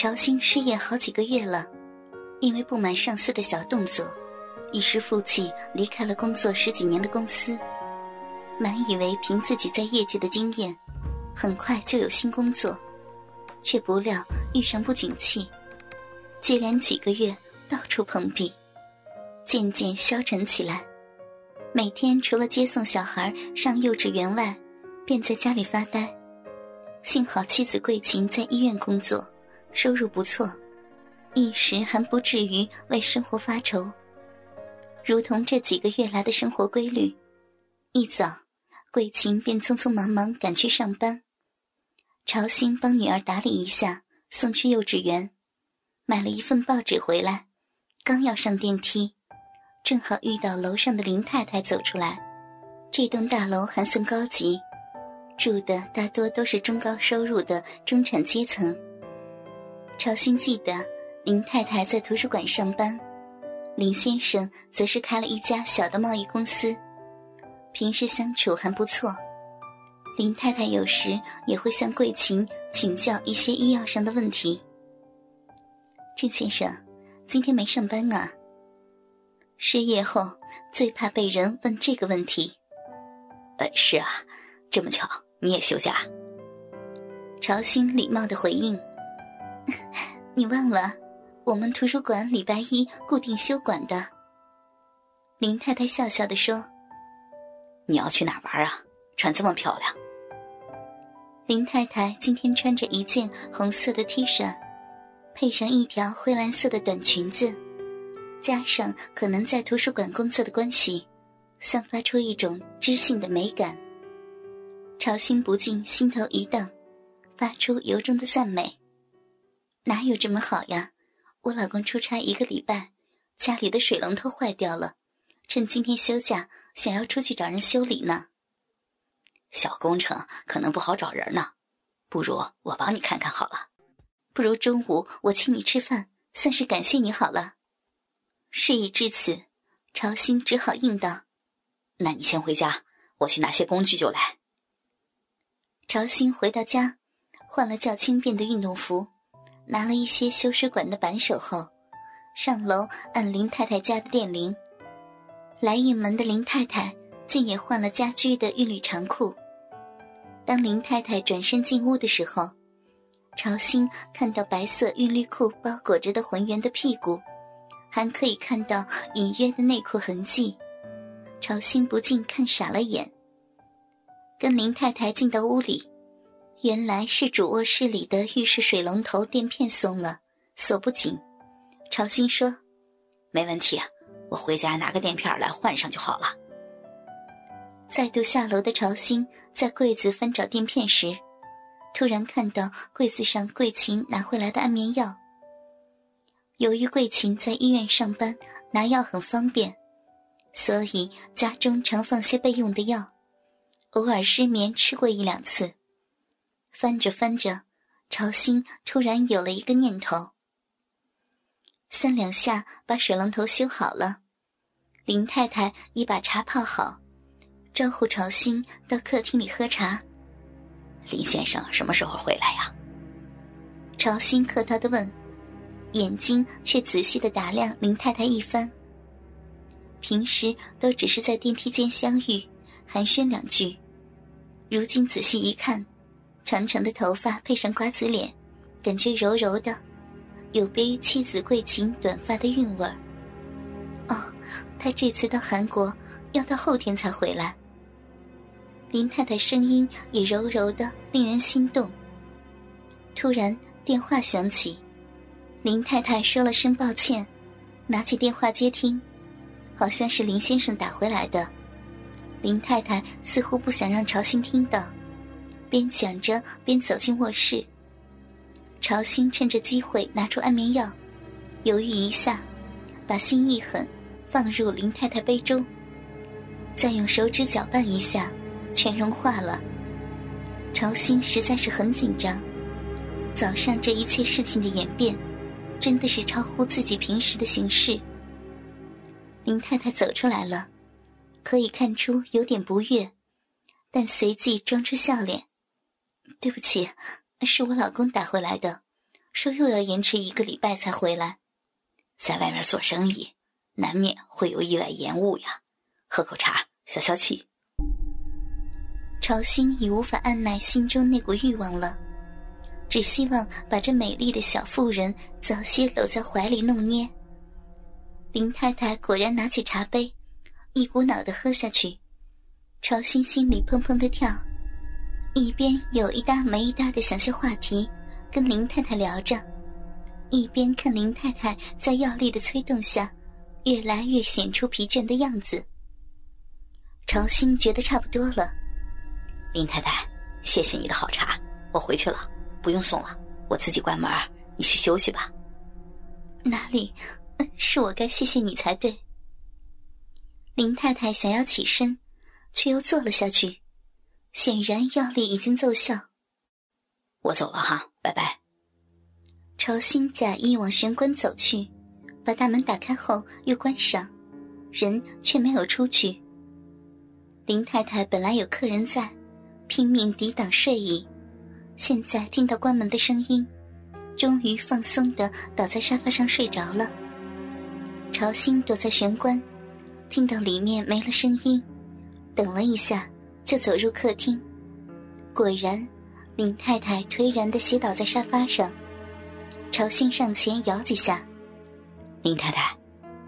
朝兴失业好几个月了，因为不满上司的小动作，一时负气离开了工作十几年的公司。满以为凭自己在业界的经验，很快就有新工作，却不料遇上不景气，接连几个月到处碰壁，渐渐消沉起来。每天除了接送小孩上幼稚园外，便在家里发呆。幸好妻子桂琴在医院工作，收入不错，一时还不至于为生活发愁。如同这几个月来的生活规律，一早。桂琴便匆匆忙忙赶去上班，朝兴帮女儿打理一下，送去幼稚园，买了一份报纸回来，刚要上电梯，正好遇到楼上的林太太走出来。这栋大楼还算高级，住的大多都是中高收入的中产阶层。朝兴记得林太太在图书馆上班，林先生则是开了一家小的贸易公司。平时相处还不错，林太太有时也会向桂琴请教一些医药上的问题。郑先生，今天没上班啊？失业后最怕被人问这个问题。呃，是啊，这么巧你也休假？朝兴礼貌的回应：“ 你忘了，我们图书馆礼拜一固定休馆的。”林太太笑笑的说。你要去哪玩啊？穿这么漂亮。林太太今天穿着一件红色的 T 恤，配上一条灰蓝色的短裙子，加上可能在图书馆工作的关系，散发出一种知性的美感。朝心不禁心头一荡，发出由衷的赞美：“哪有这么好呀？我老公出差一个礼拜，家里的水龙头坏掉了。”趁今天休假，想要出去找人修理呢。小工程可能不好找人呢，不如我帮你看看好了。不如中午我请你吃饭，算是感谢你好了。事已至此，朝兴只好应道：“那你先回家，我去拿些工具就来。”朝兴回到家，换了较轻便的运动服，拿了一些修水管的扳手后，上楼按林太太家的电铃。来应门的林太太竟也换了家居的韵律长裤。当林太太转身进屋的时候，朝兴看到白色韵律裤包裹着的浑圆的屁股，还可以看到隐约的内裤痕迹，朝兴不禁看傻了眼。跟林太太进到屋里，原来是主卧室里的浴室水龙头垫片松了，锁不紧。朝兴说：“没问题。”我回家拿个垫片来换上就好了。再度下楼的朝兴在柜子翻找垫片时，突然看到柜子上桂琴拿回来的安眠药。由于桂琴在医院上班，拿药很方便，所以家中常放些备用的药，偶尔失眠吃过一两次。翻着翻着，朝兴突然有了一个念头。三两下把水龙头修好了，林太太已把茶泡好，招呼朝兴到客厅里喝茶。林先生什么时候回来呀？朝兴客套的问，眼睛却仔细的打量林太太一番。平时都只是在电梯间相遇，寒暄两句，如今仔细一看，长长的头发配上瓜子脸，感觉柔柔的。有别于妻子桂琴短发的韵味儿。哦，他这次到韩国要到后天才回来。林太太声音也柔柔的，令人心动。突然电话响起，林太太说了声抱歉，拿起电话接听，好像是林先生打回来的。林太太似乎不想让朝兴听到，边讲着边走进卧室。朝兴趁着机会拿出安眠药，犹豫一下，把心一狠，放入林太太杯中，再用手指搅拌一下，全融化了。朝兴实在是很紧张，早上这一切事情的演变，真的是超乎自己平时的形式。林太太走出来了，可以看出有点不悦，但随即装出笑脸：“对不起。”是我老公打回来的，说又要延迟一个礼拜才回来。在外面做生意，难免会有意外延误呀。喝口茶消消气。朝心已无法按耐心中那股欲望了，只希望把这美丽的小妇人早些搂在怀里弄捏。林太太果然拿起茶杯，一股脑的喝下去。朝心心里砰砰的跳，一边有一搭没一搭的想些话题，跟林太太聊着，一边看林太太在药力的催动下，越来越显出疲倦的样子。朝心觉得差不多了。林太太，谢谢你的好茶，我回去了，不用送了，我自己关门，你去休息吧。哪里，是我该谢谢你才对。林太太想要起身，却又坐了下去，显然药力已经奏效。我走了哈，拜拜。朝心假意往玄关走去，把大门打开后又关上，人却没有出去。林太太本来有客人在。拼命抵挡睡意，现在听到关门的声音，终于放松的倒在沙发上睡着了。朝心躲在玄关，听到里面没了声音，等了一下，就走入客厅。果然，林太太颓然的斜倒在沙发上。朝心上前摇几下，林太太，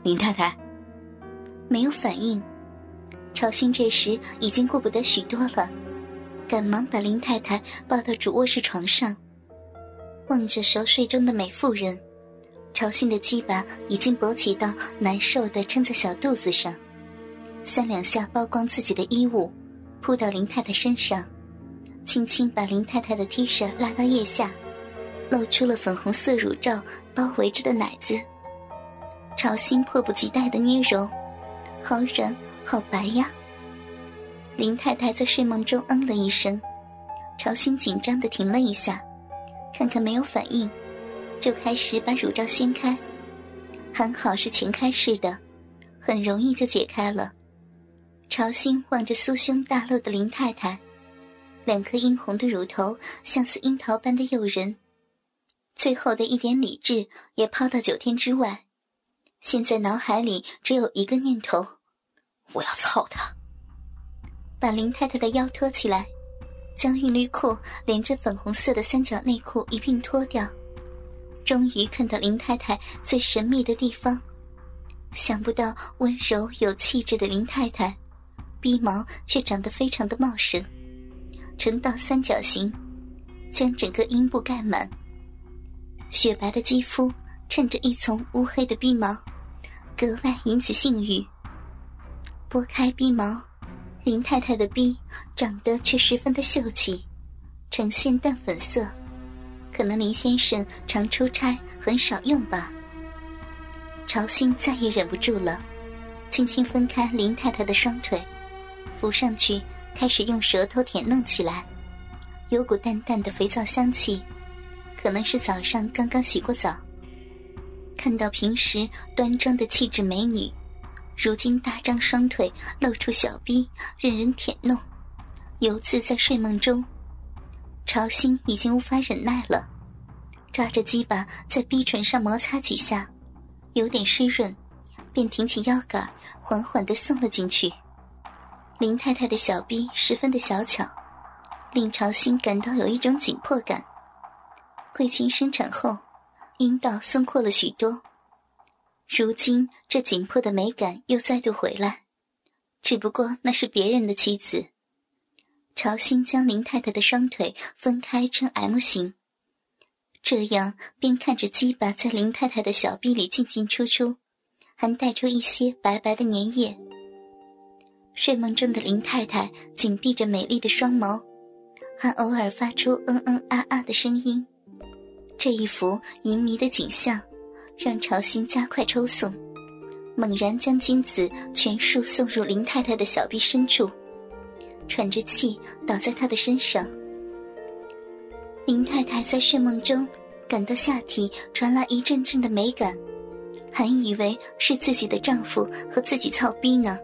林太太，没有反应。朝心这时已经顾不得许多了。赶忙把林太太抱到主卧室床上，望着熟睡中的美妇人，朝心的鸡巴已经勃起到难受的撑在小肚子上，三两下剥光自己的衣物，扑到林太太身上，轻轻把林太太的 T 恤拉到腋下，露出了粉红色乳罩包围着的奶子，朝心迫不及待的捏揉，好软，好白呀。林太太在睡梦中嗯了一声，朝心紧张的停了一下，看看没有反应，就开始把乳罩掀开，还好是前开式的，很容易就解开了。朝心望着酥胸大露的林太太，两颗殷红的乳头像似樱桃般的诱人，最后的一点理智也抛到九天之外，现在脑海里只有一个念头：我要操他。把林太太的腰托起来，将韵律裤连着粉红色的三角内裤一并脱掉，终于看到林太太最神秘的地方。想不到温柔有气质的林太太，鼻毛却长得非常的茂盛，呈倒三角形，将整个阴部盖满。雪白的肌肤衬着一丛乌黑的鼻毛，格外引起性欲。拨开鼻毛。林太太的臂长得却十分的秀气，呈现淡粉色，可能林先生常出差，很少用吧。朝心再也忍不住了，轻轻分开林太太的双腿，扶上去，开始用舌头舔弄起来，有股淡淡的肥皂香气，可能是早上刚刚洗过澡。看到平时端庄的气质美女。如今大张双腿露出小臂，任人舔弄，犹自在睡梦中。朝心已经无法忍耐了，抓着鸡巴在逼唇上摩擦几下，有点湿润，便挺起腰杆，缓缓地送了进去。林太太的小臂十分的小巧，令朝心感到有一种紧迫感。桂琴生产后，阴道松阔了许多。如今这紧迫的美感又再度回来，只不过那是别人的妻子。朝心将林太太的双腿分开成 M 型，这样便看着鸡巴在林太太的小臂里进进出出，还带出一些白白的粘液。睡梦中的林太太紧闭着美丽的双眸，还偶尔发出嗯嗯啊啊的声音。这一幅淫迷的景象。让朝心加快抽送，猛然将精子全数送入林太太的小臂深处，喘着气倒在她的身上。林太太在睡梦中感到下体传来一阵阵的美感，还以为是自己的丈夫和自己操逼呢。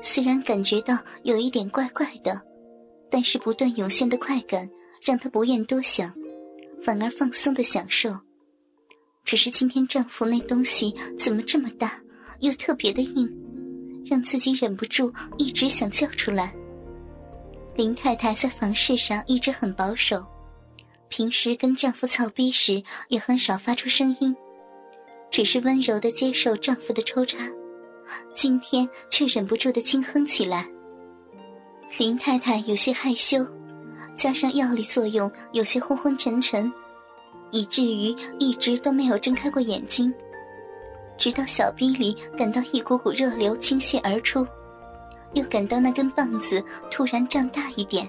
虽然感觉到有一点怪怪的，但是不断涌现的快感让她不愿多想，反而放松的享受。只是今天丈夫那东西怎么这么大，又特别的硬，让自己忍不住一直想叫出来。林太太在房事上一直很保守，平时跟丈夫操逼时也很少发出声音，只是温柔的接受丈夫的抽插。今天却忍不住的轻哼起来。林太太有些害羞，加上药力作用，有些昏昏沉沉，以至于一直都没有睁开过眼睛。直到小臂里感到一股股热流倾泻而出，又感到那根棒子突然胀大一点，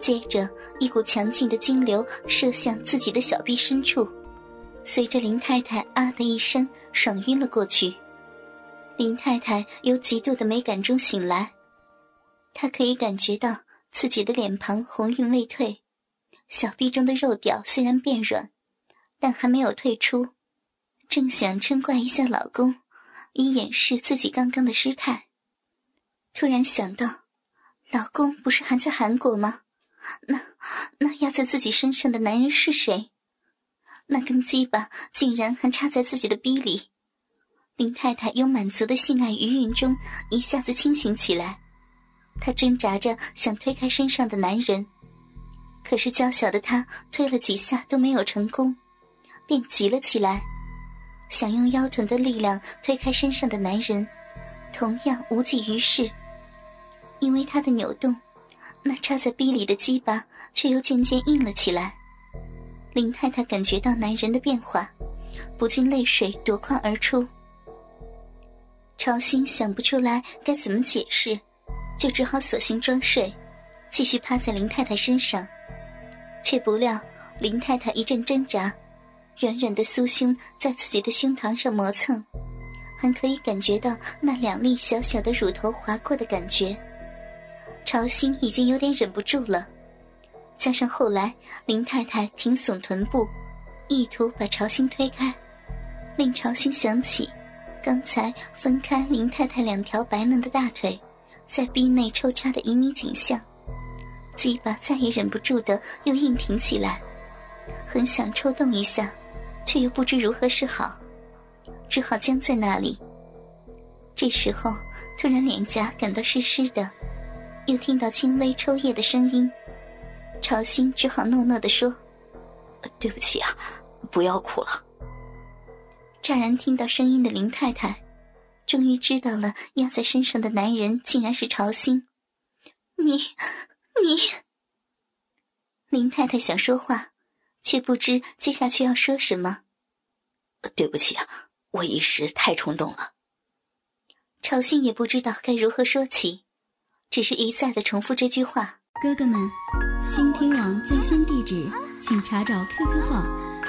接着一股强劲的精流射向自己的小臂深处，随着林太太啊的一声，爽晕了过去。林太太由极度的美感中醒来，她可以感觉到自己的脸庞红晕未退，小臂中的肉屌虽然变软，但还没有退出。正想嗔怪一下老公，以掩饰自己刚刚的失态，突然想到，老公不是还在韩国吗？那那压在自己身上的男人是谁？那根鸡巴竟然还插在自己的逼里。林太太由满足的性爱余韵中一下子清醒起来，她挣扎着想推开身上的男人，可是娇小的她推了几下都没有成功，便急了起来，想用腰臀的力量推开身上的男人，同样无济于事，因为她的扭动，那插在逼里的鸡巴却又渐渐硬了起来。林太太感觉到男人的变化，不禁泪水夺眶而出。朝心想不出来该怎么解释，就只好索性装睡，继续趴在林太太身上。却不料林太太一阵挣扎，软软的酥胸在自己的胸膛上磨蹭，还可以感觉到那两粒小小的乳头划过的感觉。朝心已经有点忍不住了，加上后来林太太挺耸臀部，意图把朝心推开，令朝心想起。刚才分开林太太两条白嫩的大腿，在逼内抽插的旖旎景象，鸡巴再也忍不住的又硬挺起来，很想抽动一下，却又不知如何是好，只好僵在那里。这时候突然脸颊感到湿湿的，又听到轻微抽噎的声音，朝心只好诺诺的说：“对不起啊，不要哭了。”乍然听到声音的林太太，终于知道了压在身上的男人竟然是朝兴。你，你。林太太想说话，却不知接下去要说什么。对不起啊，我一时太冲动了。朝兴也不知道该如何说起，只是一再的重复这句话。哥哥们，倾听网最新地址，请查找 QQ 号。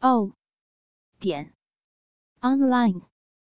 哦，点，online。